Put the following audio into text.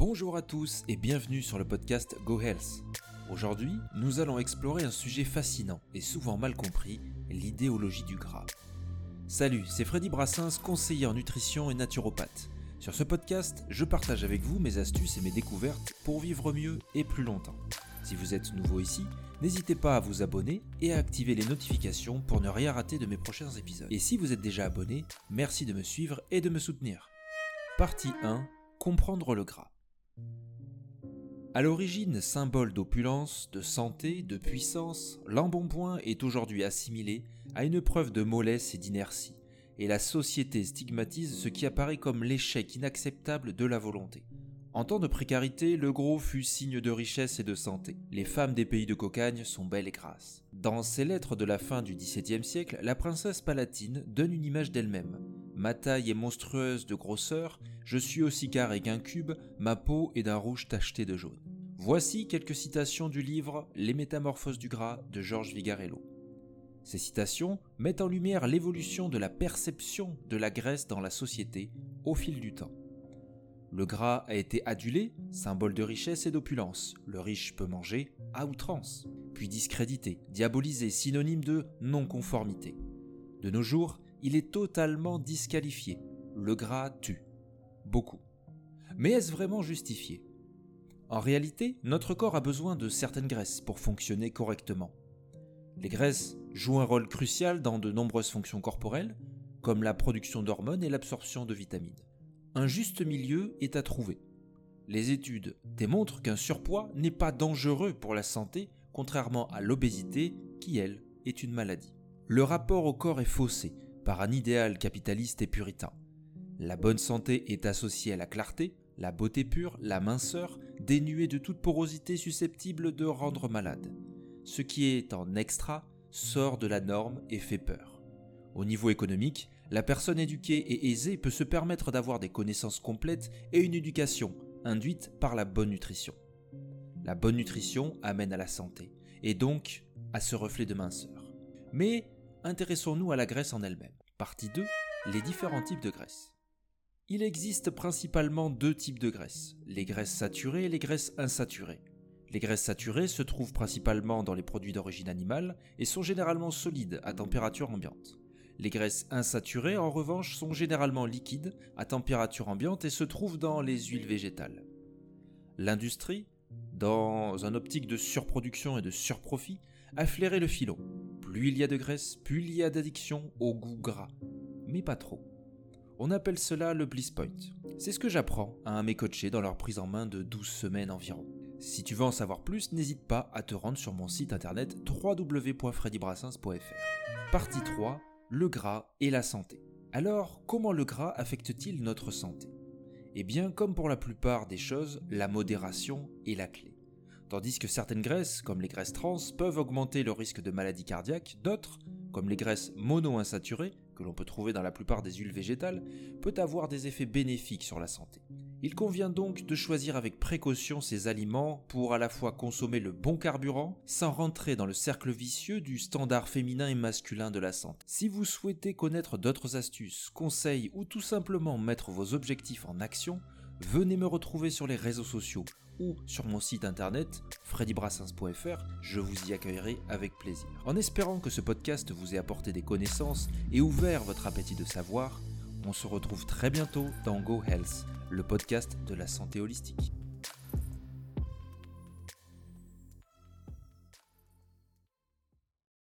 Bonjour à tous et bienvenue sur le podcast Go Health. Aujourd'hui, nous allons explorer un sujet fascinant et souvent mal compris, l'idéologie du gras. Salut, c'est Freddy Brassens, conseiller en nutrition et naturopathe. Sur ce podcast, je partage avec vous mes astuces et mes découvertes pour vivre mieux et plus longtemps. Si vous êtes nouveau ici, n'hésitez pas à vous abonner et à activer les notifications pour ne rien rater de mes prochains épisodes. Et si vous êtes déjà abonné, merci de me suivre et de me soutenir. Partie 1 Comprendre le gras. À l'origine symbole d'opulence, de santé, de puissance, l'embonpoint est aujourd'hui assimilé à une preuve de mollesse et d'inertie, et la société stigmatise ce qui apparaît comme l'échec inacceptable de la volonté. En temps de précarité, le gros fut signe de richesse et de santé. Les femmes des pays de cocagne sont belles et grasses. Dans ses lettres de la fin du XVIIe siècle, la princesse palatine donne une image d'elle-même. Ma taille est monstrueuse de grosseur, je suis aussi carré qu'un cube, ma peau est d'un rouge tacheté de jaune. Voici quelques citations du livre Les Métamorphoses du gras de Georges Vigarello. Ces citations mettent en lumière l'évolution de la perception de la graisse dans la société au fil du temps. Le gras a été adulé, symbole de richesse et d'opulence. Le riche peut manger à outrance, puis discrédité, diabolisé, synonyme de non-conformité. De nos jours, il est totalement disqualifié. Le gras tue. Beaucoup. Mais est-ce vraiment justifié? En réalité, notre corps a besoin de certaines graisses pour fonctionner correctement. Les graisses jouent un rôle crucial dans de nombreuses fonctions corporelles, comme la production d'hormones et l'absorption de vitamines un juste milieu est à trouver. Les études démontrent qu'un surpoids n'est pas dangereux pour la santé, contrairement à l'obésité qui, elle, est une maladie. Le rapport au corps est faussé par un idéal capitaliste et puritain. La bonne santé est associée à la clarté, la beauté pure, la minceur, dénuée de toute porosité susceptible de rendre malade. Ce qui est en extra sort de la norme et fait peur. Au niveau économique, la personne éduquée et aisée peut se permettre d'avoir des connaissances complètes et une éducation induite par la bonne nutrition. La bonne nutrition amène à la santé, et donc à ce reflet de minceur. Mais intéressons-nous à la graisse en elle-même. Partie 2, les différents types de graisse. Il existe principalement deux types de graisses, les graisses saturées et les graisses insaturées. Les graisses saturées se trouvent principalement dans les produits d'origine animale et sont généralement solides à température ambiante. Les graisses insaturées, en revanche, sont généralement liquides à température ambiante et se trouvent dans les huiles végétales. L'industrie, dans un optique de surproduction et de surprofit, a flairé le filon. Plus il y a de graisse, plus il y a d'addiction au goût gras. Mais pas trop. On appelle cela le bliss point. C'est ce que j'apprends à mes coachés dans leur prise en main de 12 semaines environ. Si tu veux en savoir plus, n'hésite pas à te rendre sur mon site internet www.freddybrassens.fr. Partie 3 le gras et la santé. Alors, comment le gras affecte-t-il notre santé? Eh bien, comme pour la plupart des choses, la modération est la clé. Tandis que certaines graisses, comme les graisses trans, peuvent augmenter le risque de maladie cardiaque, d'autres, comme les graisses monoinsaturées, que l'on peut trouver dans la plupart des huiles végétales, peut avoir des effets bénéfiques sur la santé. Il convient donc de choisir avec précaution ces aliments pour à la fois consommer le bon carburant sans rentrer dans le cercle vicieux du standard féminin et masculin de la santé. Si vous souhaitez connaître d'autres astuces, conseils ou tout simplement mettre vos objectifs en action, venez me retrouver sur les réseaux sociaux ou sur mon site internet freddybrassens.fr, je vous y accueillerai avec plaisir. En espérant que ce podcast vous ait apporté des connaissances et ouvert votre appétit de savoir, on se retrouve très bientôt dans Go Health, le podcast de la santé holistique.